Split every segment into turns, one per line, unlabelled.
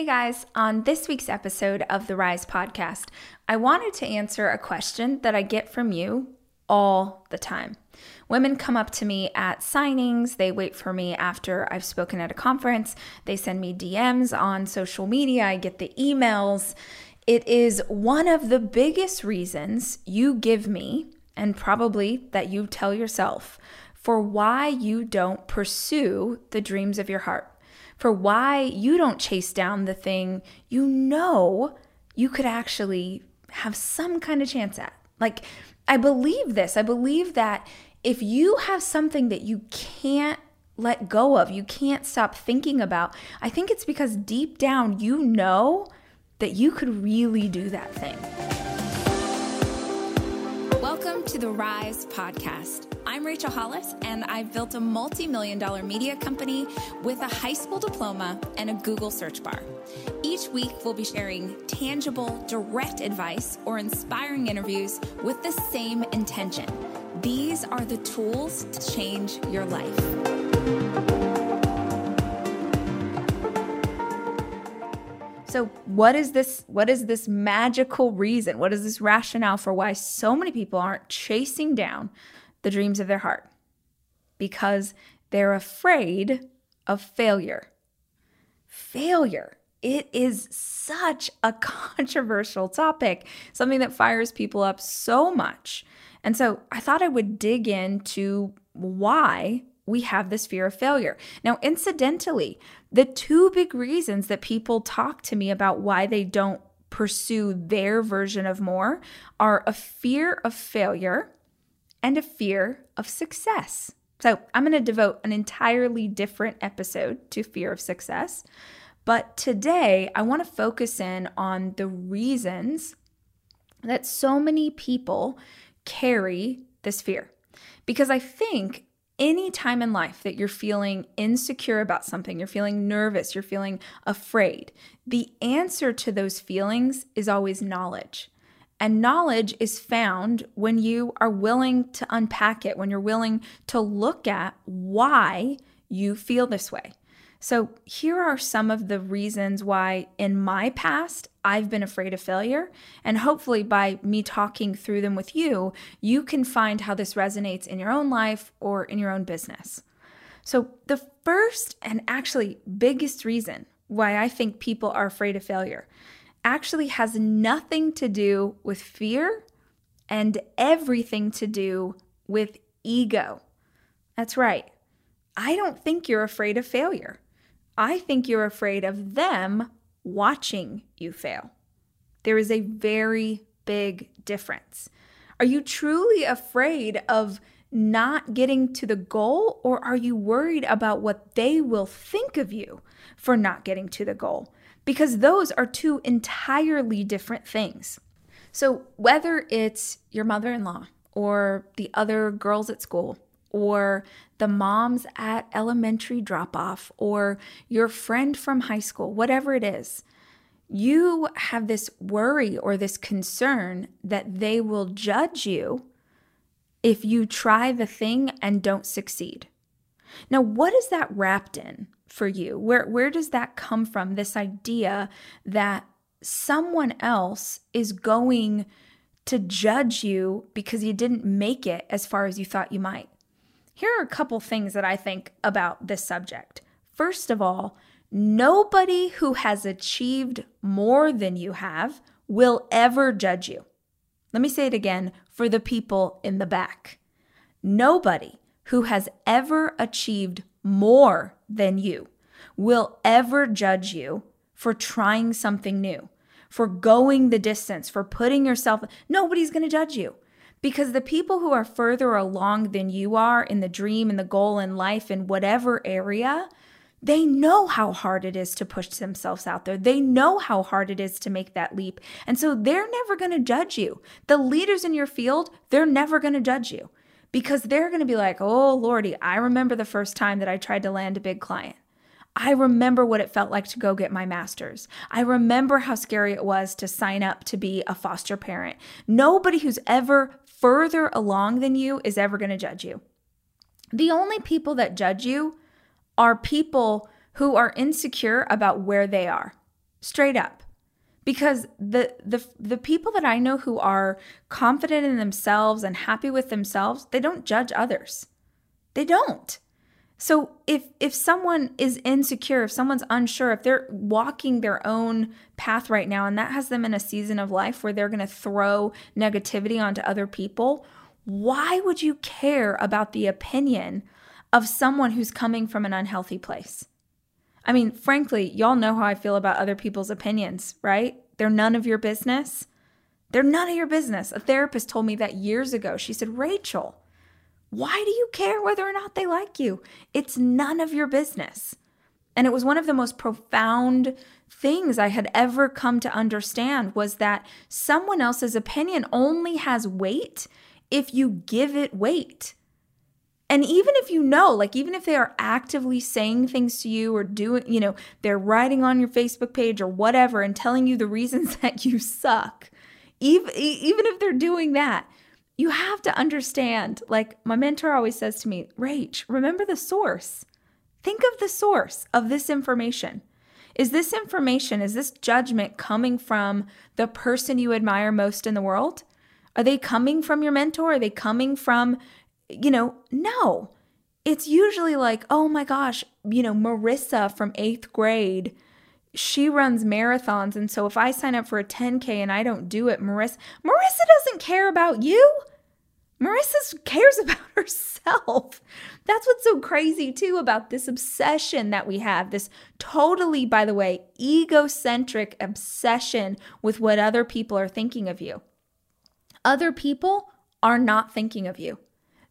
Hey guys, on this week's episode of the Rise podcast, I wanted to answer a question that I get from you all the time. Women come up to me at signings, they wait for me after I've spoken at a conference, they send me DMs on social media, I get the emails. It is one of the biggest reasons you give me, and probably that you tell yourself, for why you don't pursue the dreams of your heart for why you don't chase down the thing you know you could actually have some kind of chance at. Like, I believe this. I believe that if you have something that you can't let go of, you can't stop thinking about, I think it's because deep down you know that you could really do that thing. Welcome to the Rise Podcast. I'm Rachel Hollis, and I've built a multi million dollar media company with a high school diploma and a Google search bar. Each week, we'll be sharing tangible, direct advice or inspiring interviews with the same intention. These are the tools to change your life. So what is this what is this magical reason? What is this rationale for why so many people aren't chasing down the dreams of their heart because they're afraid of failure. Failure. It is such a controversial topic, something that fires people up so much. And so I thought I would dig into why we have this fear of failure. Now, incidentally, the two big reasons that people talk to me about why they don't pursue their version of more are a fear of failure and a fear of success. So, I'm going to devote an entirely different episode to fear of success. But today, I want to focus in on the reasons that so many people carry this fear. Because I think any time in life that you're feeling insecure about something, you're feeling nervous, you're feeling afraid, the answer to those feelings is always knowledge. And knowledge is found when you are willing to unpack it, when you're willing to look at why you feel this way. So, here are some of the reasons why in my past I've been afraid of failure. And hopefully, by me talking through them with you, you can find how this resonates in your own life or in your own business. So, the first and actually biggest reason why I think people are afraid of failure actually has nothing to do with fear and everything to do with ego. That's right. I don't think you're afraid of failure. I think you're afraid of them watching you fail. There is a very big difference. Are you truly afraid of not getting to the goal, or are you worried about what they will think of you for not getting to the goal? because those are two entirely different things. So, whether it's your mother in law or the other girls at school or the moms at elementary drop off or your friend from high school, whatever it is, you have this worry or this concern that they will judge you if you try the thing and don't succeed. Now, what is that wrapped in? for you? Where where does that come from? This idea that someone else is going to judge you because you didn't make it as far as you thought you might. Here are a couple things that I think about this subject. First of all, nobody who has achieved more than you have will ever judge you. Let me say it again for the people in the back. Nobody who has ever achieved more than you will ever judge you for trying something new, for going the distance, for putting yourself. Nobody's going to judge you because the people who are further along than you are in the dream and the goal in life in whatever area, they know how hard it is to push themselves out there. They know how hard it is to make that leap. And so they're never going to judge you. The leaders in your field, they're never going to judge you because they're going to be like, oh, Lordy, I remember the first time that I tried to land a big client. I remember what it felt like to go get my master's. I remember how scary it was to sign up to be a foster parent. Nobody who's ever further along than you is ever going to judge you. The only people that judge you are people who are insecure about where they are. Straight up. Because the the the people that I know who are confident in themselves and happy with themselves, they don't judge others. They don't. So if if someone is insecure, if someone's unsure, if they're walking their own path right now and that has them in a season of life where they're going to throw negativity onto other people, why would you care about the opinion of someone who's coming from an unhealthy place? I mean, frankly, y'all know how I feel about other people's opinions, right? They're none of your business. They're none of your business. A therapist told me that years ago. She said, Rachel, why do you care whether or not they like you? It's none of your business. And it was one of the most profound things I had ever come to understand was that someone else's opinion only has weight if you give it weight. And even if you know, like even if they are actively saying things to you or doing, you know, they're writing on your Facebook page or whatever and telling you the reasons that you suck, even even if they're doing that, you have to understand, like my mentor always says to me, Rach, remember the source. Think of the source of this information. Is this information, is this judgment coming from the person you admire most in the world? Are they coming from your mentor? Are they coming from, you know, no. It's usually like, oh my gosh, you know, Marissa from eighth grade, she runs marathons. And so if I sign up for a 10K and I don't do it, Marissa, Marissa doesn't care about you. Marissa cares about herself. That's what's so crazy, too, about this obsession that we have. This totally, by the way, egocentric obsession with what other people are thinking of you. Other people are not thinking of you,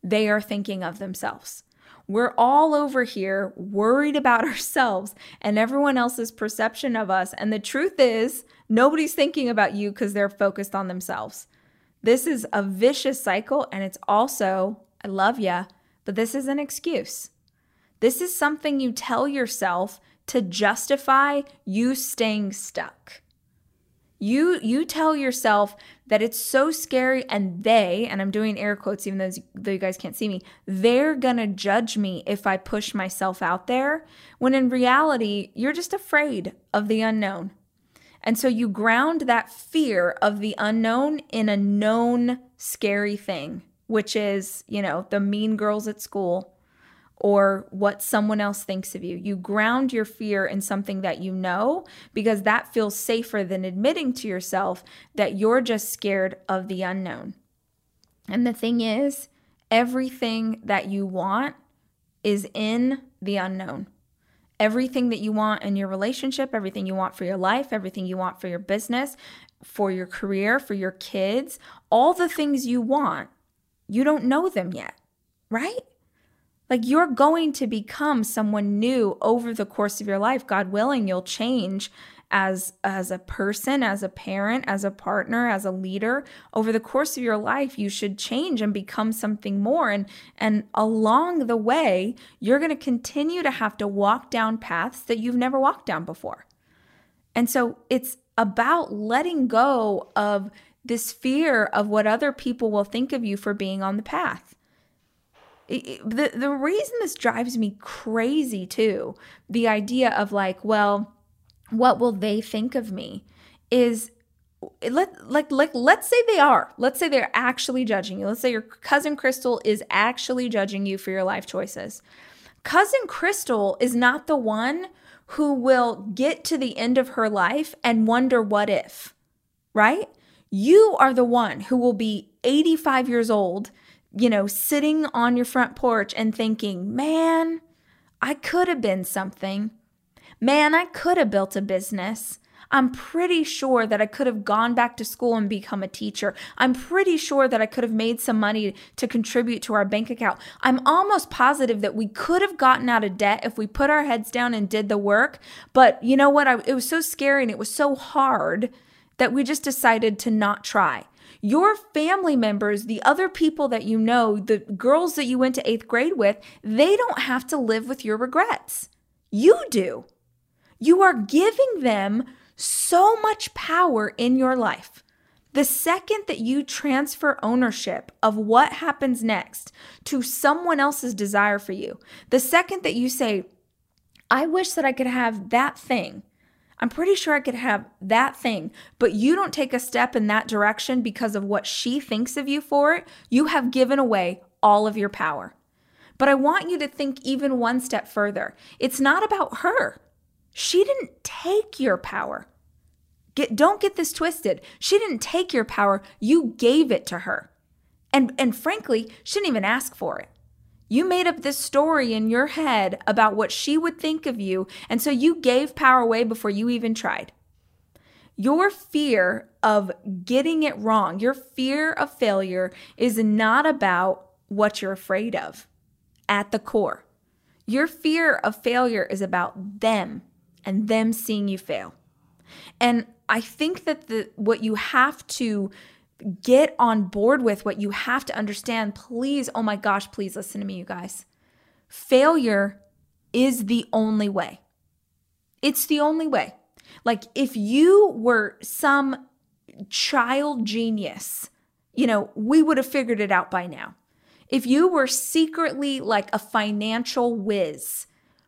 they are thinking of themselves. We're all over here worried about ourselves and everyone else's perception of us. And the truth is, nobody's thinking about you because they're focused on themselves. This is a vicious cycle, and it's also, I love ya, but this is an excuse. This is something you tell yourself to justify you staying stuck. You you tell yourself that it's so scary and they, and I'm doing air quotes even though, though you guys can't see me, they're gonna judge me if I push myself out there. When in reality, you're just afraid of the unknown. And so you ground that fear of the unknown in a known scary thing, which is, you know, the mean girls at school or what someone else thinks of you. You ground your fear in something that you know because that feels safer than admitting to yourself that you're just scared of the unknown. And the thing is, everything that you want is in the unknown everything that you want in your relationship, everything you want for your life, everything you want for your business, for your career, for your kids, all the things you want, you don't know them yet, right? Like you're going to become someone new over the course of your life. God willing, you'll change as as a person, as a parent, as a partner, as a leader, over the course of your life, you should change and become something more and and along the way, you're going to continue to have to walk down paths that you've never walked down before. And so it's about letting go of this fear of what other people will think of you for being on the path. the, the reason this drives me crazy too, the idea of like, well, what will they think of me is let like like let's say they are let's say they're actually judging you. Let's say your cousin crystal is actually judging you for your life choices. Cousin crystal is not the one who will get to the end of her life and wonder what if right? You are the one who will be 85 years old you know sitting on your front porch and thinking man i could have been something Man, I could have built a business. I'm pretty sure that I could have gone back to school and become a teacher. I'm pretty sure that I could have made some money to contribute to our bank account. I'm almost positive that we could have gotten out of debt if we put our heads down and did the work. But you know what? I, it was so scary and it was so hard that we just decided to not try. Your family members, the other people that you know, the girls that you went to eighth grade with, they don't have to live with your regrets. You do. You are giving them so much power in your life. The second that you transfer ownership of what happens next to someone else's desire for you, the second that you say, I wish that I could have that thing. I'm pretty sure I could have that thing, but you don't take a step in that direction because of what she thinks of you for it. You have given away all of your power. But I want you to think even one step further. It's not about her. She didn't take your power. Get, don't get this twisted. She didn't take your power, you gave it to her. And, and frankly, she didn't even ask for it. You made up this story in your head about what she would think of you, and so you gave power away before you even tried. Your fear of getting it wrong, your fear of failure is not about what you're afraid of at the core. Your fear of failure is about them and them seeing you fail. And I think that the what you have to get on board with, what you have to understand, please, oh my gosh, please listen to me, you guys. Failure is the only way. It's the only way. Like if you were some child genius, you know, we would have figured it out by now. If you were secretly like a financial whiz,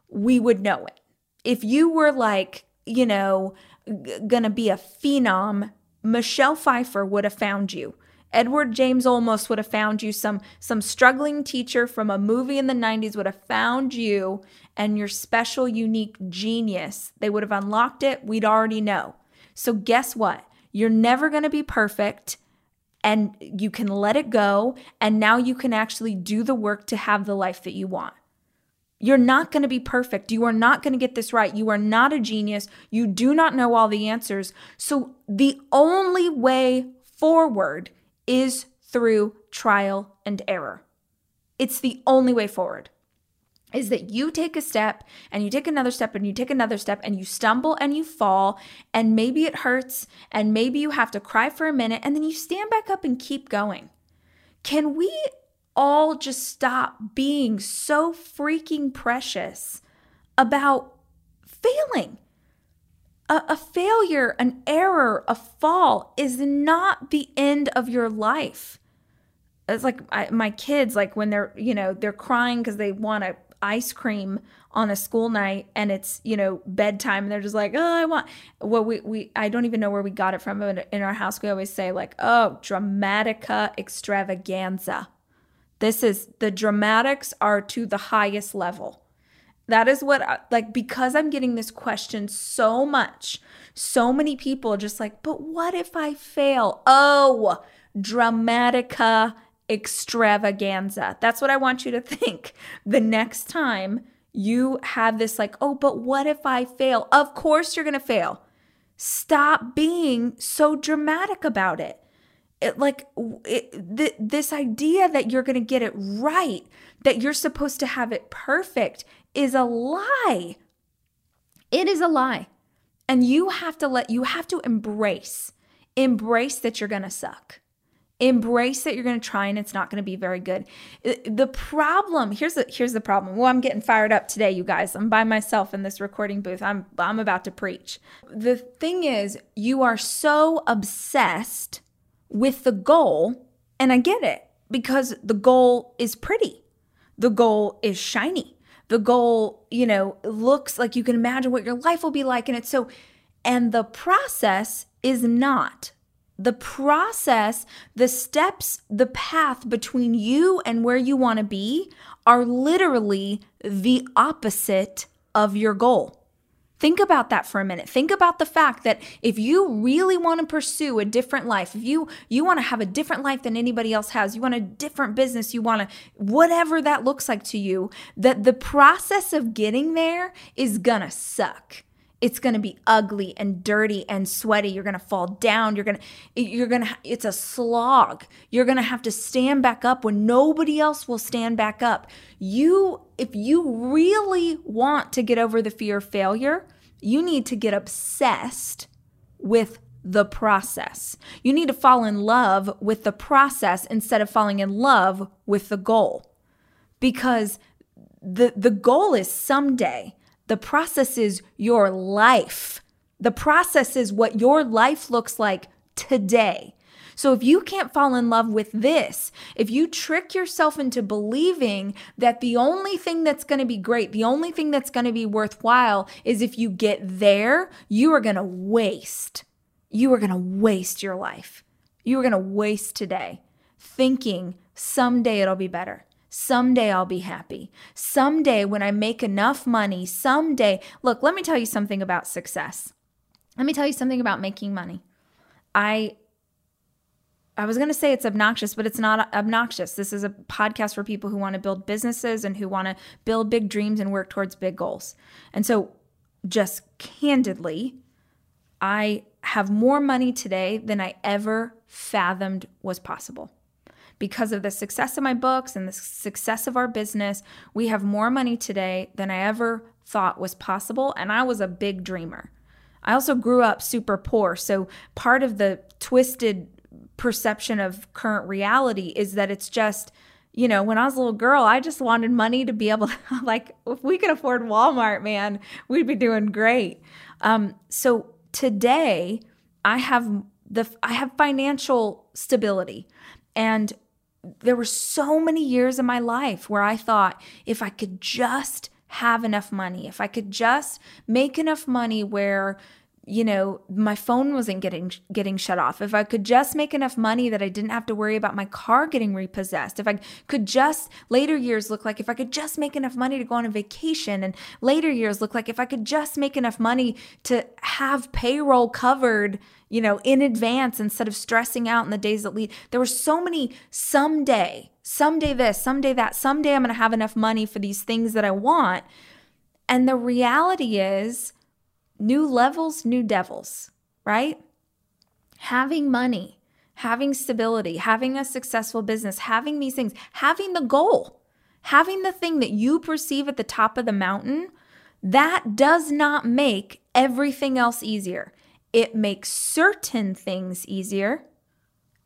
we would know it. If you were like, you know, g- gonna be a phenom Michelle Pfeiffer would have found you. Edward James Olmos would have found you. Some some struggling teacher from a movie in the 90s would have found you and your special unique genius. They would have unlocked it. We'd already know. So guess what? You're never going to be perfect and you can let it go and now you can actually do the work to have the life that you want. You're not going to be perfect. You are not going to get this right. You are not a genius. You do not know all the answers. So the only way forward is through trial and error. It's the only way forward. Is that you take a step and you take another step and you take another step and you stumble and you fall and maybe it hurts and maybe you have to cry for a minute and then you stand back up and keep going. Can we all just stop being so freaking precious about failing. A, a, failure, an error, a fall is not the end of your life. It's like I, my kids, like when they're, you know, they're crying because they want a ice cream on a school night and it's you know bedtime and they're just like oh i want well we, we i don't even know where we got it from but in our house we always say like oh dramatica extravaganza this is the dramatics are to the highest level. That is what, I, like, because I'm getting this question so much, so many people just like, but what if I fail? Oh, dramatica extravaganza. That's what I want you to think the next time you have this, like, oh, but what if I fail? Of course you're going to fail. Stop being so dramatic about it it, like it, th- this idea that you're going to get it right, that you're supposed to have it perfect is a lie. It is a lie. And you have to let you have to embrace embrace that you're going to suck. Embrace that you're going to try and it's not going to be very good. The problem, here's the here's the problem. Well, I'm getting fired up today, you guys. I'm by myself in this recording booth. I'm I'm about to preach. The thing is, you are so obsessed with the goal, and I get it because the goal is pretty, the goal is shiny, the goal, you know, looks like you can imagine what your life will be like. And it's so, and the process is not. The process, the steps, the path between you and where you want to be are literally the opposite of your goal. Think about that for a minute. Think about the fact that if you really want to pursue a different life, if you you want to have a different life than anybody else has, you want a different business, you want to whatever that looks like to you, that the process of getting there is going to suck it's going to be ugly and dirty and sweaty you're going to fall down you're going to you're going to it's a slog you're going to have to stand back up when nobody else will stand back up you if you really want to get over the fear of failure you need to get obsessed with the process. You need to fall in love with the process instead of falling in love with the goal. Because the the goal is someday the process is your life. The process is what your life looks like today. So if you can't fall in love with this, if you trick yourself into believing that the only thing that's going to be great, the only thing that's going to be worthwhile is if you get there, you are going to waste. You are going to waste your life. You are going to waste today thinking someday it'll be better. Someday I'll be happy. Someday, when I make enough money, someday, look, let me tell you something about success. Let me tell you something about making money. I I was going to say it's obnoxious, but it's not obnoxious. This is a podcast for people who want to build businesses and who want to build big dreams and work towards big goals. And so, just candidly, I have more money today than I ever fathomed was possible. Because of the success of my books and the success of our business, we have more money today than I ever thought was possible. And I was a big dreamer. I also grew up super poor. So part of the twisted perception of current reality is that it's just you know, when I was a little girl, I just wanted money to be able to, like, if we could afford Walmart, man, we'd be doing great. Um, so today, I have the, I have financial stability. And there were so many years in my life where I thought if I could just have enough money, if I could just make enough money where you know my phone wasn't getting getting shut off. If i could just make enough money that i didn't have to worry about my car getting repossessed if i could just later years look like if i could just make enough money to go on a vacation and later years look like if i could just make enough money to have payroll covered you know in advance instead of stressing out in the days that lead there were so many someday someday this someday that someday i'm going to have enough money for these things that i want. And the reality is new levels, new devils, right? Having money, having stability, having a successful business, having these things, having the goal, having the thing that you perceive at the top of the mountain, that does not make everything else easier. It makes certain things easier,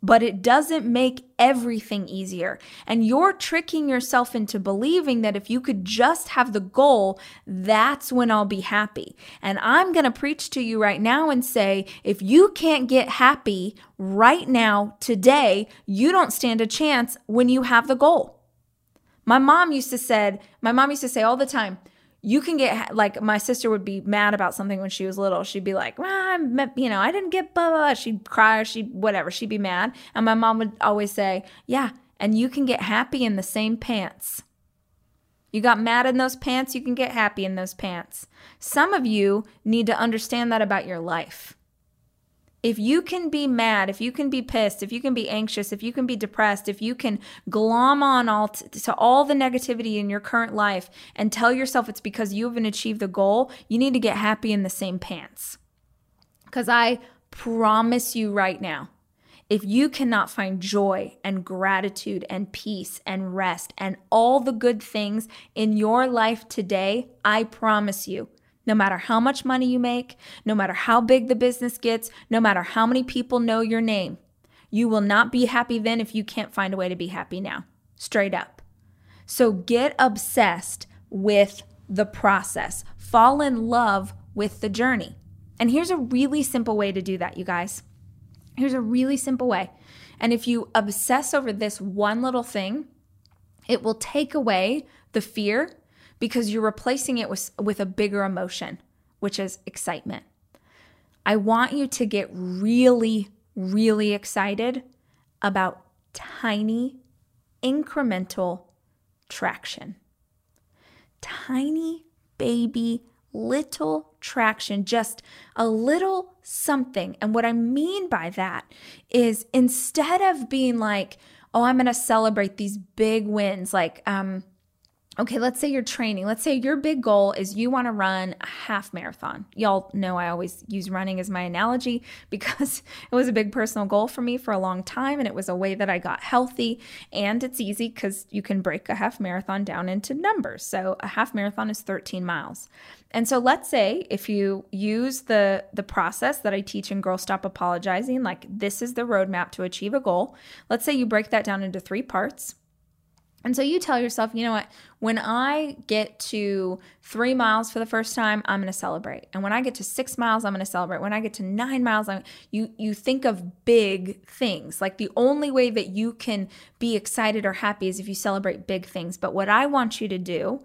but it doesn't make everything easier. And you're tricking yourself into believing that if you could just have the goal, that's when I'll be happy. And I'm going to preach to you right now and say if you can't get happy right now, today, you don't stand a chance when you have the goal. My mom used to said, my mom used to say all the time, you can get like my sister would be mad about something when she was little. She'd be like, I'm, you know, I didn't get blah, blah, blah. She'd cry or she'd whatever. She'd be mad. And my mom would always say, yeah, and you can get happy in the same pants. You got mad in those pants, you can get happy in those pants. Some of you need to understand that about your life. If you can be mad, if you can be pissed, if you can be anxious, if you can be depressed, if you can glom on all t- to all the negativity in your current life and tell yourself it's because you haven't achieved the goal, you need to get happy in the same pants. Because I promise you right now, if you cannot find joy and gratitude and peace and rest and all the good things in your life today, I promise you, no matter how much money you make, no matter how big the business gets, no matter how many people know your name, you will not be happy then if you can't find a way to be happy now. Straight up. So get obsessed with the process, fall in love with the journey. And here's a really simple way to do that, you guys. Here's a really simple way. And if you obsess over this one little thing, it will take away the fear because you're replacing it with, with a bigger emotion, which is excitement. I want you to get really, really excited about tiny, incremental traction. Tiny, baby, little traction, just a little something. And what I mean by that is instead of being like, oh, I'm going to celebrate these big wins, like, um, okay, let's say you're training. Let's say your big goal is you want to run a half marathon. Y'all know I always use running as my analogy because it was a big personal goal for me for a long time and it was a way that I got healthy and it's easy cuz you can break a half marathon down into numbers. So a half marathon is 13 miles. And so let's say if you use the the process that I teach in Girl Stop Apologizing, like this is the roadmap to achieve a goal. Let's say you break that down into 3 parts And so you tell yourself, you know what? When I get to three miles for the first time, I'm going to celebrate. And when I get to six miles, I'm going to celebrate. When I get to nine miles, I'm, you you think of big things. Like the only way that you can be excited or happy is if you celebrate big things. But what I want you to do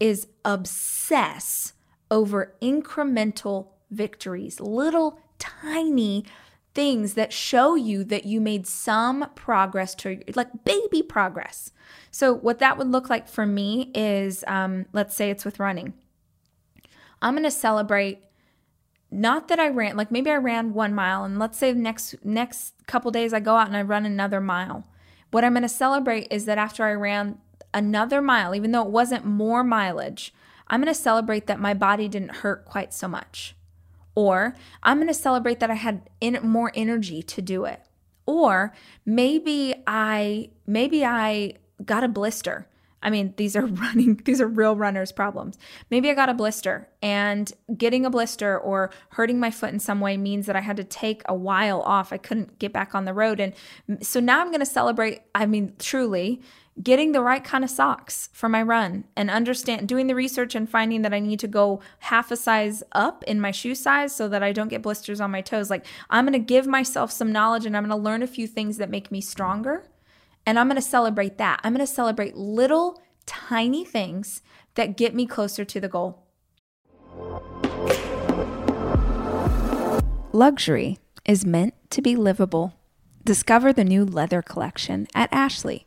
is obsess over incremental victories, little tiny things that show you that you made some progress to like baby progress. So, what that would look like for me is um, let's say it's with running. I'm going to celebrate not that I ran, like maybe I ran one mile, and let's say next next couple days I go out and I run another mile. What I'm going to celebrate is that after I ran another mile, even though it wasn't more mileage, I'm going to celebrate that my body didn't hurt quite so much. Or I'm going to celebrate that I had in, more energy to do it. Or maybe I maybe I got a blister. I mean, these are running, these are real runners' problems. Maybe I got a blister, and getting a blister or hurting my foot in some way means that I had to take a while off. I couldn't get back on the road. And so now I'm going to celebrate, I mean, truly getting the right kind of socks for my run and understand doing the research and finding that I need to go half a size up in my shoe size so that I don't get blisters on my toes. Like I'm going to give myself some knowledge and I'm going to learn a few things that make me stronger. And I'm going to celebrate that. I'm going to celebrate little tiny things that get me closer to the goal. Luxury is meant to be livable. Discover the new leather collection at Ashley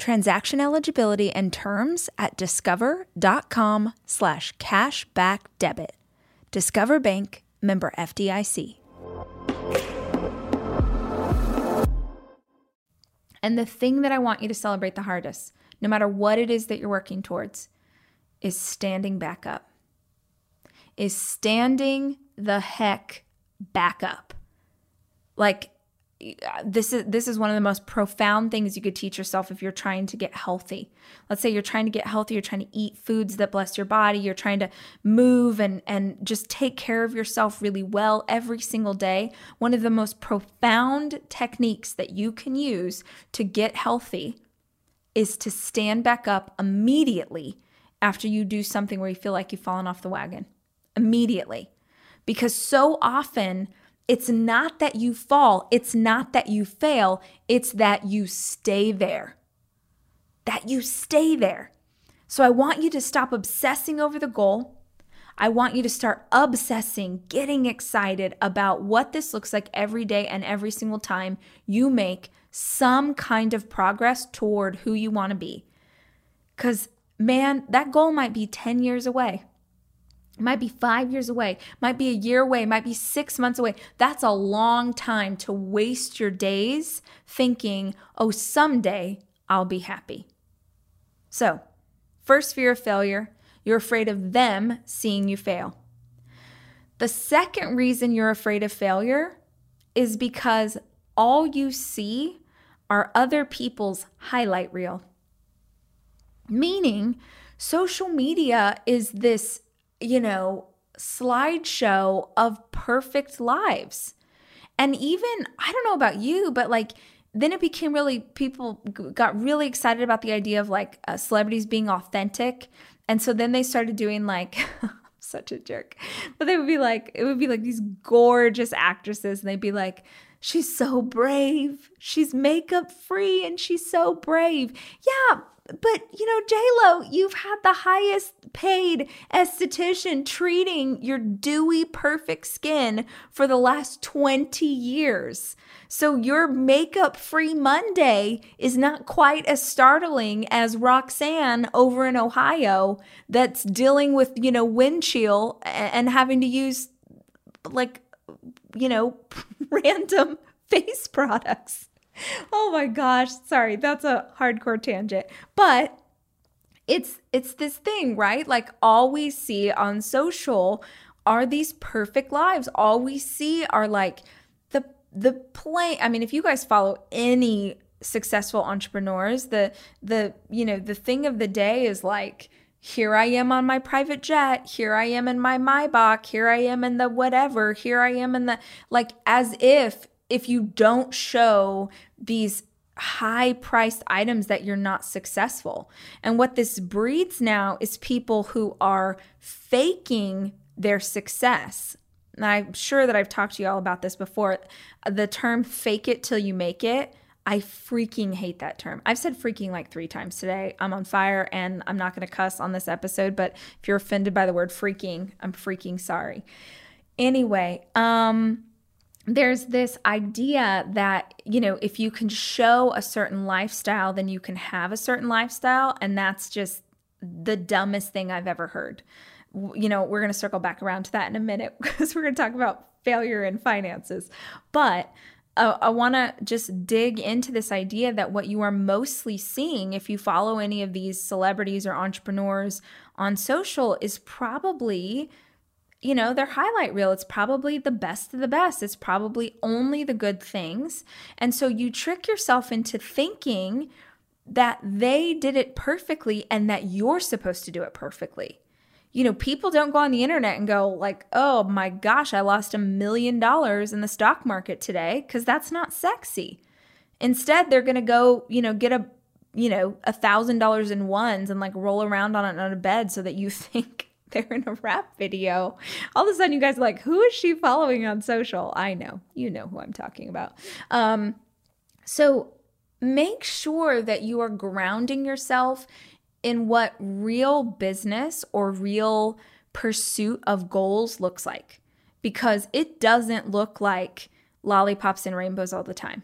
Transaction eligibility and terms at discover.com slash cashback debit. Discover Bank, member FDIC. And the thing that I want you to celebrate the hardest, no matter what it is that you're working towards, is standing back up. Is standing the heck back up. Like, this is this is one of the most profound things you could teach yourself if you're trying to get healthy. Let's say you're trying to get healthy, you're trying to eat foods that bless your body, you're trying to move and and just take care of yourself really well every single day. One of the most profound techniques that you can use to get healthy is to stand back up immediately after you do something where you feel like you've fallen off the wagon. Immediately. Because so often it's not that you fall, it's not that you fail, it's that you stay there. That you stay there. So I want you to stop obsessing over the goal. I want you to start obsessing, getting excited about what this looks like every day and every single time you make some kind of progress toward who you want to be. Because, man, that goal might be 10 years away. It might be five years away, might be a year away, might be six months away. That's a long time to waste your days thinking, oh, someday I'll be happy. So, first fear of failure, you're afraid of them seeing you fail. The second reason you're afraid of failure is because all you see are other people's highlight reel. Meaning, social media is this you know, slideshow of perfect lives. And even, I don't know about you, but like, then it became really, people got really excited about the idea of like uh, celebrities being authentic. And so then they started doing like, such a jerk. But they would be like, it would be like these gorgeous actresses, and they'd be like, she's so brave. She's makeup free and she's so brave. Yeah, but you know, Lo, you've had the highest paid esthetician treating your dewy, perfect skin for the last 20 years. So your makeup free Monday is not quite as startling as Roxanne over in Ohio that's dealing with, you know, wind chill and having to use like, you know, random face products oh my gosh, sorry, that's a hardcore tangent. But it's it's this thing, right? Like all we see on social are these perfect lives. All we see are like the the play. I mean, if you guys follow any successful entrepreneurs, the the you know, the thing of the day is like here I am on my private jet. Here I am in my Maybach. Here I am in the whatever. Here I am in the like as if if you don't show these high priced items that you're not successful. And what this breeds now is people who are faking their success. And I'm sure that I've talked to you all about this before. The term fake it till you make it. I freaking hate that term. I've said freaking like three times today. I'm on fire and I'm not going to cuss on this episode, but if you're offended by the word freaking, I'm freaking sorry. Anyway, um, there's this idea that, you know, if you can show a certain lifestyle, then you can have a certain lifestyle. And that's just the dumbest thing I've ever heard. You know, we're going to circle back around to that in a minute because we're going to talk about failure in finances. But uh, I want to just dig into this idea that what you are mostly seeing if you follow any of these celebrities or entrepreneurs on social is probably you know, their highlight reel. It's probably the best of the best. It's probably only the good things. And so you trick yourself into thinking that they did it perfectly and that you're supposed to do it perfectly. You know, people don't go on the internet and go like, "Oh my gosh, I lost a million dollars in the stock market today" because that's not sexy. Instead, they're going to go, you know, get a, you know, a thousand dollars in ones and like roll around on it on a bed so that you think they're in a rap video. All of a sudden, you guys are like, who is she following on social? I know. You know who I'm talking about. Um, so make sure that you are grounding yourself in what real business or real pursuit of goals looks like because it doesn't look like lollipops and rainbows all the time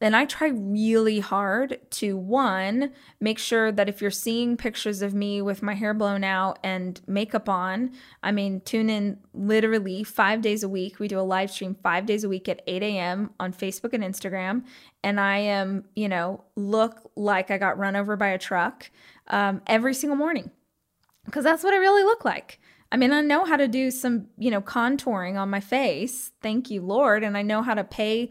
then I try really hard to one, make sure that if you're seeing pictures of me with my hair blown out and makeup on, I mean, tune in literally five days a week. We do a live stream five days a week at 8 a.m. on Facebook and Instagram. And I am, you know, look like I got run over by a truck um, every single morning because that's what I really look like. I mean, I know how to do some, you know, contouring on my face. Thank you, Lord. And I know how to pay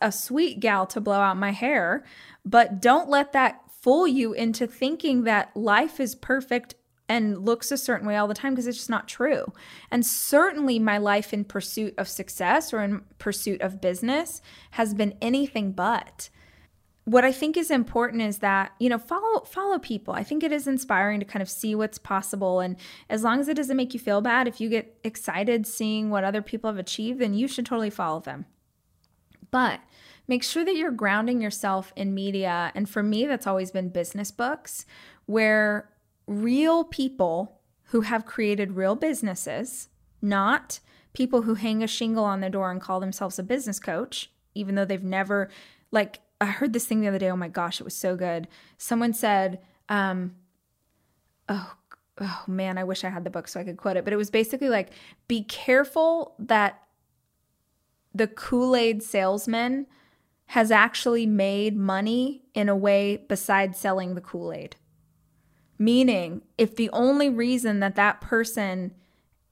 a sweet gal to blow out my hair. But don't let that fool you into thinking that life is perfect and looks a certain way all the time because it's just not true. And certainly my life in pursuit of success or in pursuit of business has been anything but what I think is important is that you know follow follow people. I think it is inspiring to kind of see what's possible, and as long as it doesn't make you feel bad, if you get excited seeing what other people have achieved, then you should totally follow them. But make sure that you're grounding yourself in media, and for me, that's always been business books, where real people who have created real businesses, not people who hang a shingle on their door and call themselves a business coach, even though they've never like I heard this thing the other day. Oh my gosh, it was so good. Someone said, um, oh, oh man, I wish I had the book so I could quote it. But it was basically like, be careful that the Kool Aid salesman has actually made money in a way besides selling the Kool Aid. Meaning, if the only reason that that person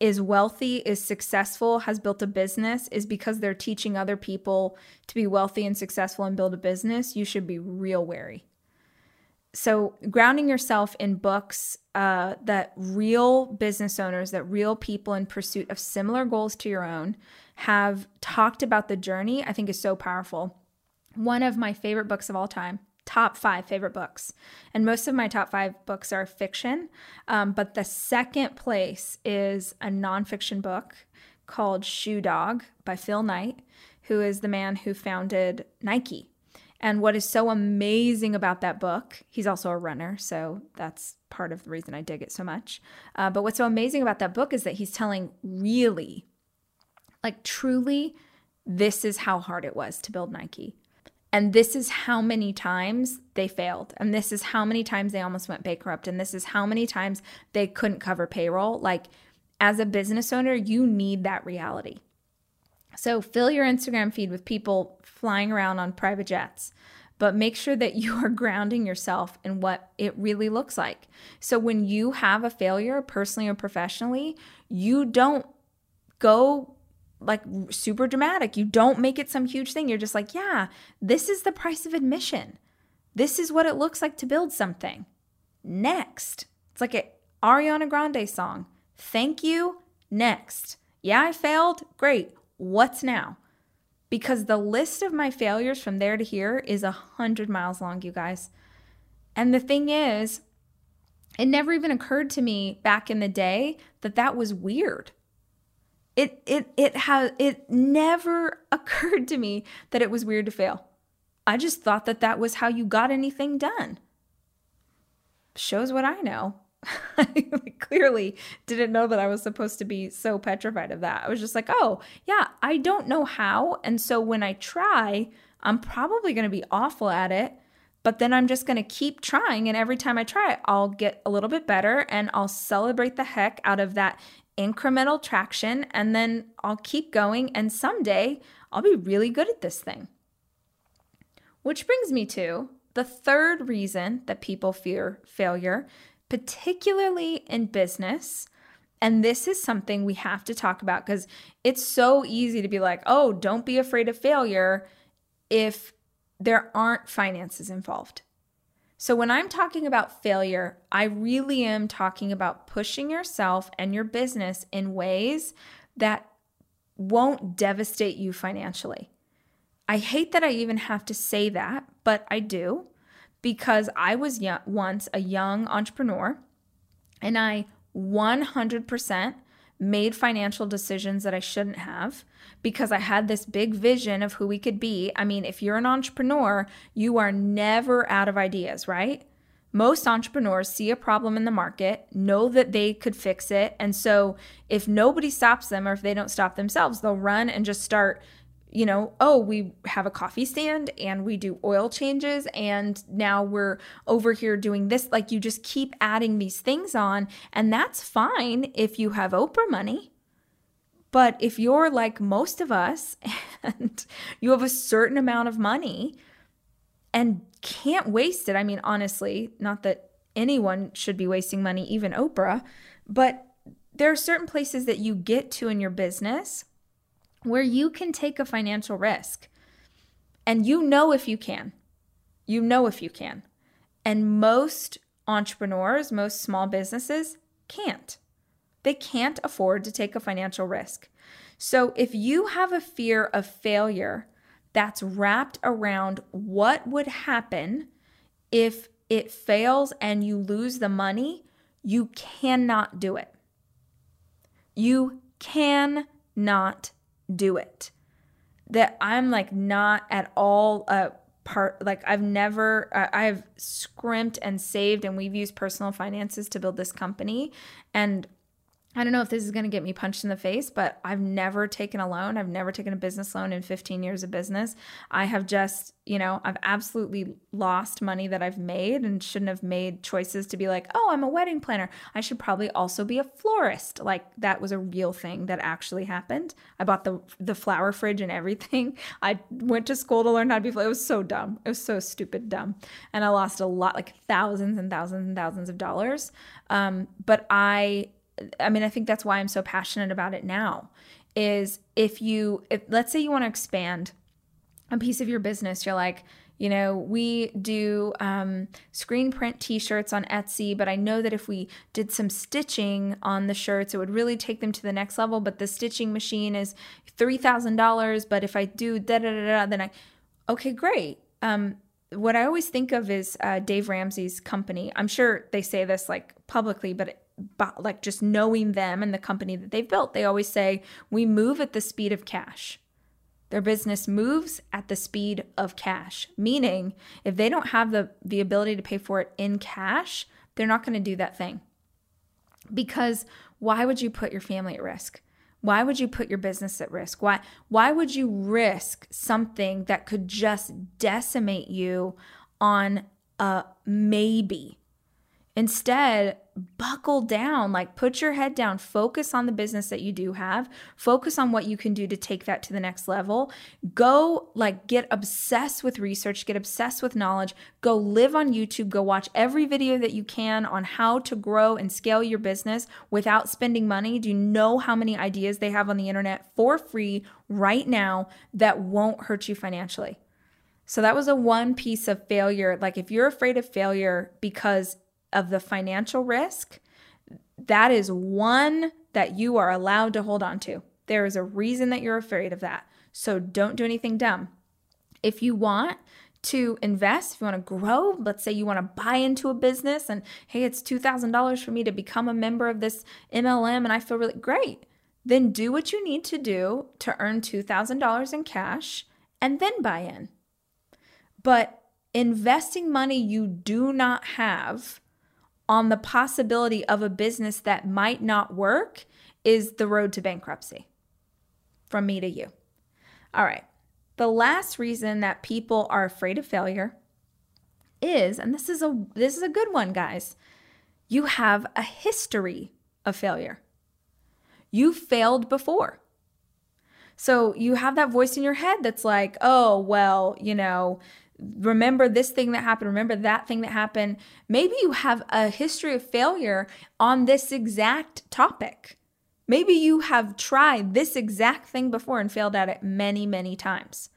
is wealthy, is successful, has built a business is because they're teaching other people to be wealthy and successful and build a business, you should be real wary. So, grounding yourself in books uh, that real business owners, that real people in pursuit of similar goals to your own have talked about the journey, I think is so powerful. One of my favorite books of all time, top five favorite books. And most of my top five books are fiction. Um, but the second place is a nonfiction book called Shoe Dog by Phil Knight, who is the man who founded Nike. And what is so amazing about that book, he's also a runner, so that's part of the reason I dig it so much. Uh, but what's so amazing about that book is that he's telling really, like truly, this is how hard it was to build Nike. And this is how many times they failed. And this is how many times they almost went bankrupt. And this is how many times they couldn't cover payroll. Like, as a business owner, you need that reality. So, fill your Instagram feed with people flying around on private jets, but make sure that you are grounding yourself in what it really looks like. So, when you have a failure, personally or professionally, you don't go like super dramatic. You don't make it some huge thing. You're just like, yeah, this is the price of admission. This is what it looks like to build something. Next. It's like a Ariana Grande song. Thank you. Next. Yeah, I failed. Great. What's now? Because the list of my failures from there to here is a hundred miles long, you guys. And the thing is, it never even occurred to me back in the day that that was weird. It it it has it never occurred to me that it was weird to fail. I just thought that that was how you got anything done. Shows what I know. I clearly didn't know that I was supposed to be so petrified of that. I was just like, oh, yeah, I don't know how. And so when I try, I'm probably going to be awful at it, but then I'm just going to keep trying. And every time I try I'll get a little bit better and I'll celebrate the heck out of that incremental traction. And then I'll keep going. And someday I'll be really good at this thing. Which brings me to the third reason that people fear failure particularly in business. And this is something we have to talk about because it's so easy to be like, oh, don't be afraid of failure if there aren't finances involved. So, when I'm talking about failure, I really am talking about pushing yourself and your business in ways that won't devastate you financially. I hate that I even have to say that, but I do because I was young, once a young entrepreneur and I 100% made financial decisions that I shouldn't have because I had this big vision of who we could be. I mean, if you're an entrepreneur, you are never out of ideas, right? Most entrepreneurs see a problem in the market, know that they could fix it. And so, if nobody stops them or if they don't stop themselves, they'll run and just start you know, oh, we have a coffee stand and we do oil changes and now we're over here doing this. Like you just keep adding these things on, and that's fine if you have Oprah money. But if you're like most of us and you have a certain amount of money and can't waste it, I mean, honestly, not that anyone should be wasting money, even Oprah, but there are certain places that you get to in your business where you can take a financial risk. And you know if you can. You know if you can. And most entrepreneurs, most small businesses can't. They can't afford to take a financial risk. So if you have a fear of failure that's wrapped around what would happen if it fails and you lose the money, you cannot do it. You cannot do it. That I'm like not at all a part, like I've never, I've scrimped and saved, and we've used personal finances to build this company. And I don't know if this is going to get me punched in the face, but I've never taken a loan. I've never taken a business loan in 15 years of business. I have just, you know, I've absolutely lost money that I've made and shouldn't have made choices to be like, oh, I'm a wedding planner. I should probably also be a florist. Like that was a real thing that actually happened. I bought the the flower fridge and everything. I went to school to learn how to be. It was so dumb. It was so stupid dumb, and I lost a lot, like thousands and thousands and thousands of dollars. Um, but I I mean, I think that's why I'm so passionate about it now. Is if you, if let's say you want to expand a piece of your business, you're like, you know, we do um, screen print t shirts on Etsy, but I know that if we did some stitching on the shirts, it would really take them to the next level. But the stitching machine is $3,000. But if I do da da da da, then I, okay, great. Um, what I always think of is uh, Dave Ramsey's company. I'm sure they say this like publicly, but, like just knowing them and the company that they've built, they always say, we move at the speed of cash. Their business moves at the speed of cash, meaning if they don't have the, the ability to pay for it in cash, they're not going to do that thing. Because why would you put your family at risk? Why would you put your business at risk? Why why would you risk something that could just decimate you on a maybe? Instead, buckle down, like put your head down, focus on the business that you do have, focus on what you can do to take that to the next level. Go like get obsessed with research, get obsessed with knowledge, go live on YouTube, go watch every video that you can on how to grow and scale your business without spending money. Do you know how many ideas they have on the internet for free right now that won't hurt you financially? So that was a one piece of failure. Like if you're afraid of failure because of the financial risk, that is one that you are allowed to hold on to. There is a reason that you're afraid of that. So don't do anything dumb. If you want to invest, if you want to grow, let's say you want to buy into a business and hey, it's $2,000 for me to become a member of this MLM and I feel really great, then do what you need to do to earn $2,000 in cash and then buy in. But investing money you do not have on the possibility of a business that might not work is the road to bankruptcy. From me to you. All right. The last reason that people are afraid of failure is, and this is a this is a good one, guys. You have a history of failure. You failed before. So you have that voice in your head that's like, oh, well, you know, remember this thing that happened, remember that thing that happened. Maybe you have a history of failure on this exact topic. Maybe you have tried this exact thing before and failed at it many, many times.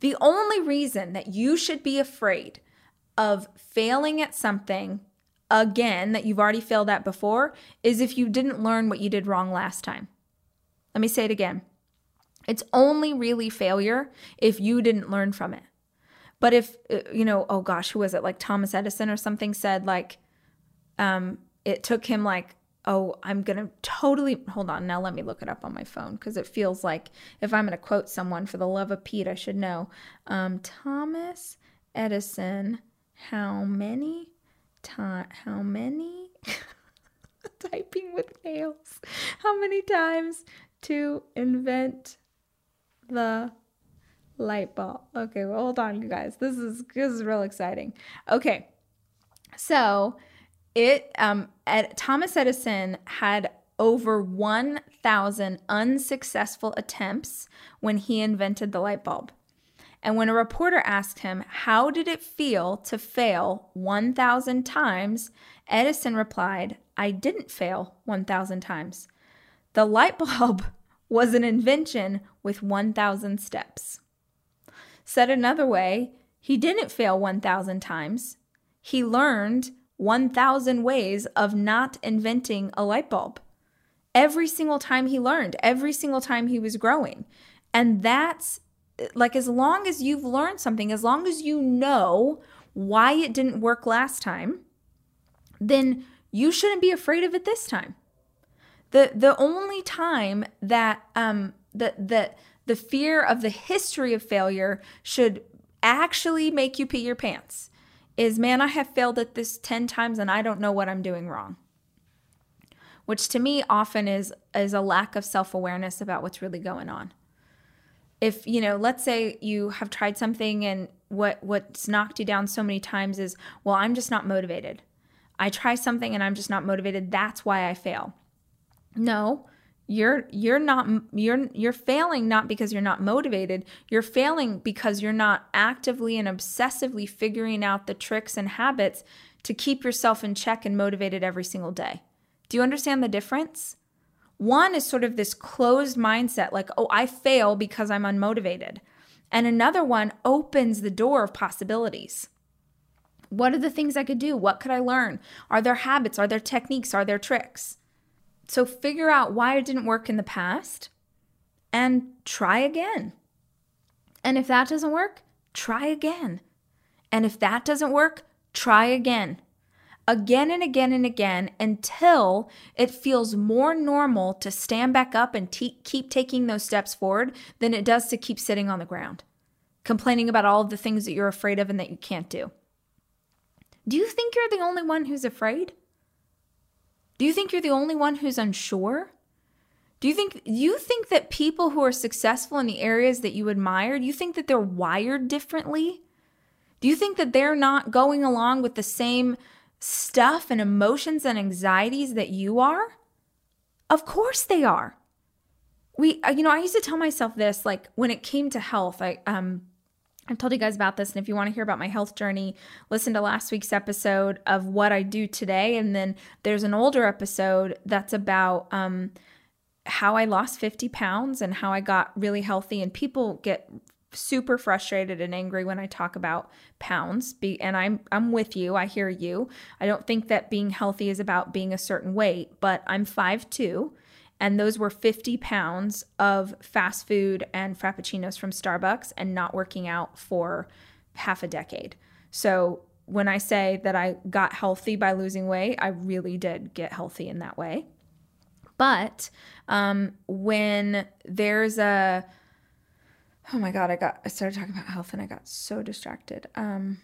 The only reason that you should be afraid of failing at something again that you've already failed at before is if you didn't learn what you did wrong last time. Let me say it again. It's only really failure if you didn't learn from it. But if, uh, you know, oh gosh, who was it? Like Thomas Edison or something said, like, um, it took him like, oh, I'm going to totally hold on. Now let me look it up on my phone because it feels like if I'm going to quote someone for the love of Pete, I should know. Um, Thomas Edison, how many time, how many, typing with nails, how many times to invent the light bulb. Okay, well, hold on, you guys. This is this is real exciting. Okay, so it um at Thomas Edison had over 1,000 unsuccessful attempts when he invented the light bulb. And when a reporter asked him, How did it feel to fail 1,000 times? Edison replied, I didn't fail 1,000 times. The light bulb was an invention with 1,000 steps. Said another way, he didn't fail 1,000 times. He learned 1,000 ways of not inventing a light bulb. Every single time he learned, every single time he was growing. And that's like as long as you've learned something, as long as you know why it didn't work last time, then you shouldn't be afraid of it this time. The the only time that um that that the fear of the history of failure should actually make you pee your pants is man, I have failed at this 10 times and I don't know what I'm doing wrong. Which to me often is is a lack of self-awareness about what's really going on. If, you know, let's say you have tried something and what what's knocked you down so many times is, well, I'm just not motivated. I try something and I'm just not motivated. That's why I fail. No, you're you're not you're you're failing not because you're not motivated. You're failing because you're not actively and obsessively figuring out the tricks and habits to keep yourself in check and motivated every single day. Do you understand the difference? One is sort of this closed mindset like oh i fail because i'm unmotivated. And another one opens the door of possibilities. What are the things i could do? What could i learn? Are there habits? Are there techniques? Are there tricks so figure out why it didn't work in the past and try again. And if that doesn't work, try again. And if that doesn't work, try again. Again and again and again until it feels more normal to stand back up and te- keep taking those steps forward than it does to keep sitting on the ground, complaining about all of the things that you're afraid of and that you can't do. Do you think you're the only one who's afraid? Do you think you're the only one who's unsure? Do you think you think that people who are successful in the areas that you admire, do you think that they're wired differently? Do you think that they're not going along with the same stuff and emotions and anxieties that you are? Of course they are. We you know, I used to tell myself this like when it came to health, I um I've told you guys about this, and if you want to hear about my health journey, listen to last week's episode of what I do today. And then there's an older episode that's about um, how I lost 50 pounds and how I got really healthy. And people get super frustrated and angry when I talk about pounds. Be, and I'm I'm with you. I hear you. I don't think that being healthy is about being a certain weight, but I'm 5'2 and those were 50 pounds of fast food and frappuccinos from Starbucks and not working out for half a decade. So when I say that I got healthy by losing weight, I really did get healthy in that way. But um, when there's a, oh my God, I got, I started talking about health and I got so distracted. Um,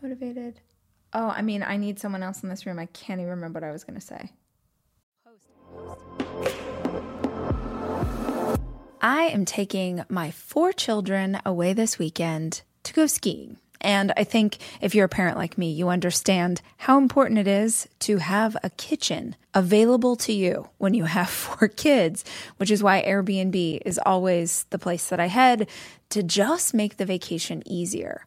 motivated. Oh, I mean, I need someone else in this room. I can't even remember what I was going to say. I am taking my four children away this weekend to go skiing. And I think if you're a parent like me, you understand how important it is to have a kitchen available to you when you have four kids, which is why Airbnb is always the place that I head to just make the vacation easier.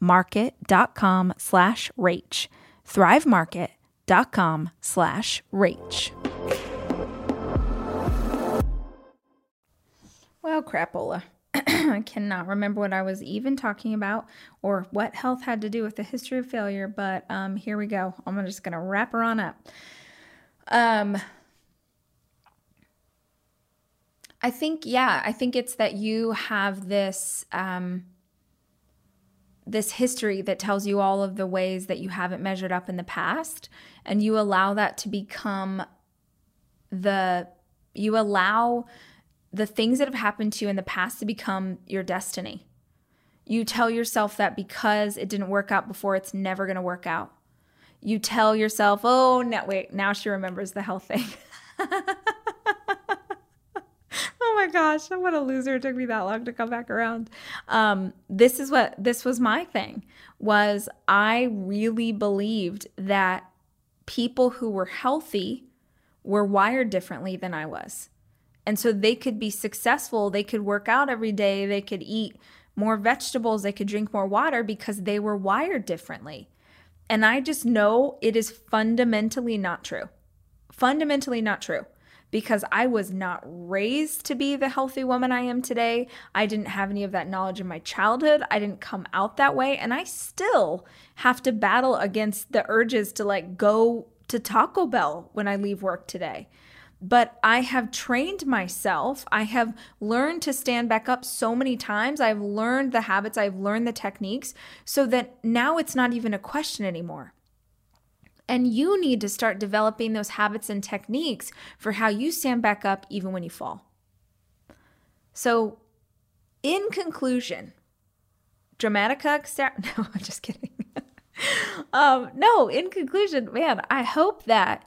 market.com slash rach. thrivemarket.com slash rach. Well, crapola. I cannot remember what I was even talking about or what health had to do with the history of failure, but um, here we go. I'm just going to wrap her on up. Um, I think, yeah, I think it's that you have this. Um, this history that tells you all of the ways that you haven't measured up in the past and you allow that to become the you allow the things that have happened to you in the past to become your destiny. You tell yourself that because it didn't work out before, it's never going to work out. You tell yourself, oh, no, wait, now she remembers the health thing. my gosh, what a loser. It took me that long to come back around. Um, this is what this was my thing was I really believed that people who were healthy were wired differently than I was. And so they could be successful, they could work out every day, they could eat more vegetables, they could drink more water because they were wired differently. And I just know it is fundamentally not true. Fundamentally not true because I was not raised to be the healthy woman I am today. I didn't have any of that knowledge in my childhood. I didn't come out that way. And I still have to battle against the urges to like go to Taco Bell when I leave work today but I have trained myself. I have learned to stand back up so many times. I've learned the habits, I've learned the techniques so that now it's not even a question anymore. And you need to start developing those habits and techniques for how you stand back up even when you fall. So, in conclusion, Dramatica, no, I'm just kidding. um, no, in conclusion, man, I hope that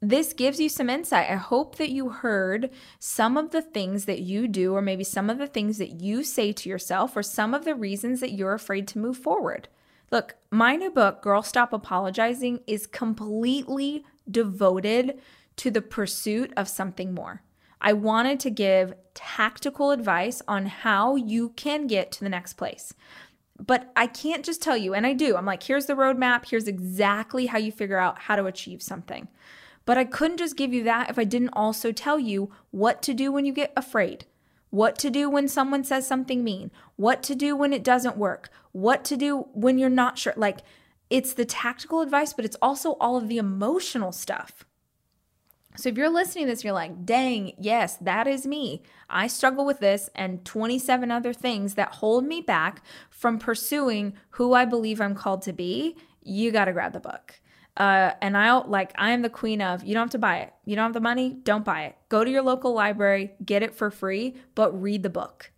this gives you some insight. I hope that you heard some of the things that you do, or maybe some of the things that you say to yourself, or some of the reasons that you're afraid to move forward. Look, my new book, Girl Stop Apologizing, is completely devoted to the pursuit of something more. I wanted to give tactical advice on how you can get to the next place. But I can't just tell you, and I do. I'm like, here's the roadmap, here's exactly how you figure out how to achieve something. But I couldn't just give you that if I didn't also tell you what to do when you get afraid, what to do when someone says something mean, what to do when it doesn't work, what to do when you're not sure. Like, it's the tactical advice, but it's also all of the emotional stuff. So if you're listening to this, you're like, dang, yes, that is me. I struggle with this and 27 other things that hold me back from pursuing who I believe I'm called to be. You got to grab the book. Uh, and I'll like, I am the queen of you don't have to buy it. You don't have the money, don't buy it. Go to your local library, get it for free, but read the book.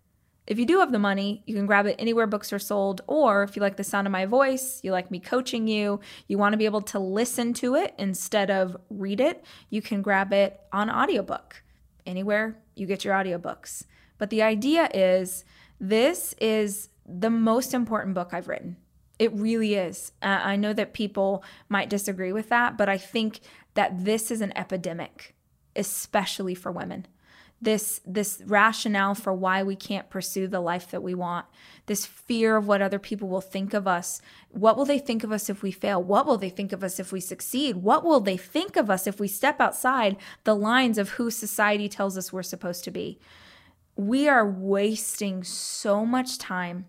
If you do have the money, you can grab it anywhere books are sold. Or if you like the sound of my voice, you like me coaching you, you want to be able to listen to it instead of read it, you can grab it on audiobook anywhere you get your audiobooks. But the idea is this is the most important book I've written. It really is. Uh, I know that people might disagree with that, but I think that this is an epidemic, especially for women. this this rationale for why we can't pursue the life that we want this fear of what other people will think of us what will they think of us if we fail what will they think of us if we succeed what will they think of us if we step outside the lines of who society tells us we're supposed to be we are wasting so much time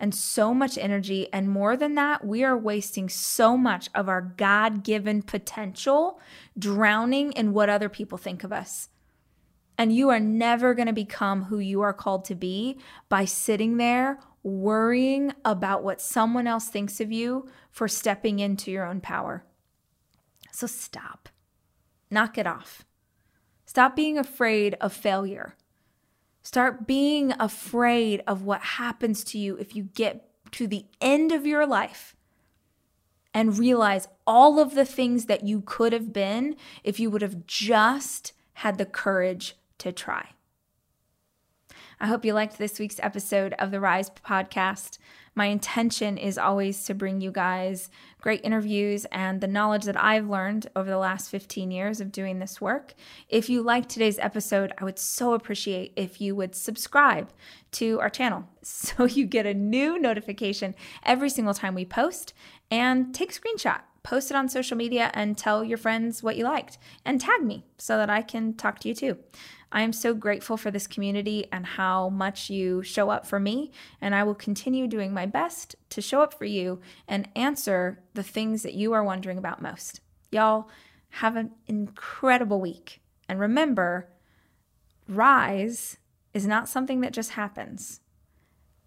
and so much energy. And more than that, we are wasting so much of our God given potential drowning in what other people think of us. And you are never going to become who you are called to be by sitting there worrying about what someone else thinks of you for stepping into your own power. So stop. Knock it off. Stop being afraid of failure. Start being afraid of what happens to you if you get to the end of your life and realize all of the things that you could have been if you would have just had the courage to try. I hope you liked this week's episode of the Rise podcast. My intention is always to bring you guys great interviews and the knowledge that I've learned over the last 15 years of doing this work. If you liked today's episode, I would so appreciate if you would subscribe to our channel so you get a new notification every single time we post and take a screenshot post it on social media and tell your friends what you liked and tag me so that I can talk to you too. I am so grateful for this community and how much you show up for me, and I will continue doing my best to show up for you and answer the things that you are wondering about most. Y'all have an incredible week. And remember, rise is not something that just happens.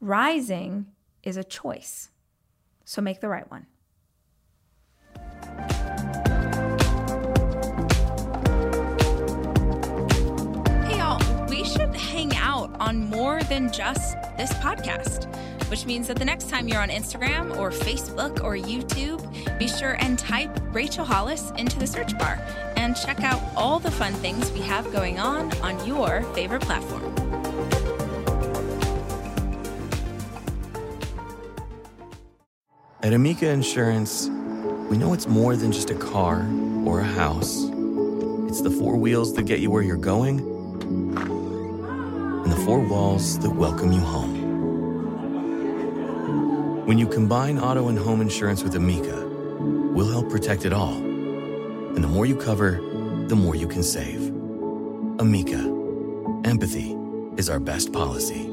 Rising is a choice. So make the right one. On more than just this podcast, which means that the next time you're on Instagram or Facebook or YouTube, be sure and type Rachel Hollis into the search bar and check out all the fun things we have going on on your favorite platform.
At Amica Insurance, we know it's more than just a car or a house. It's the four wheels that get you where you're going four walls that welcome you home. When you combine auto and home insurance with Amica, we'll help protect it all. And the more you cover, the more you can save. Amica, empathy is our best policy.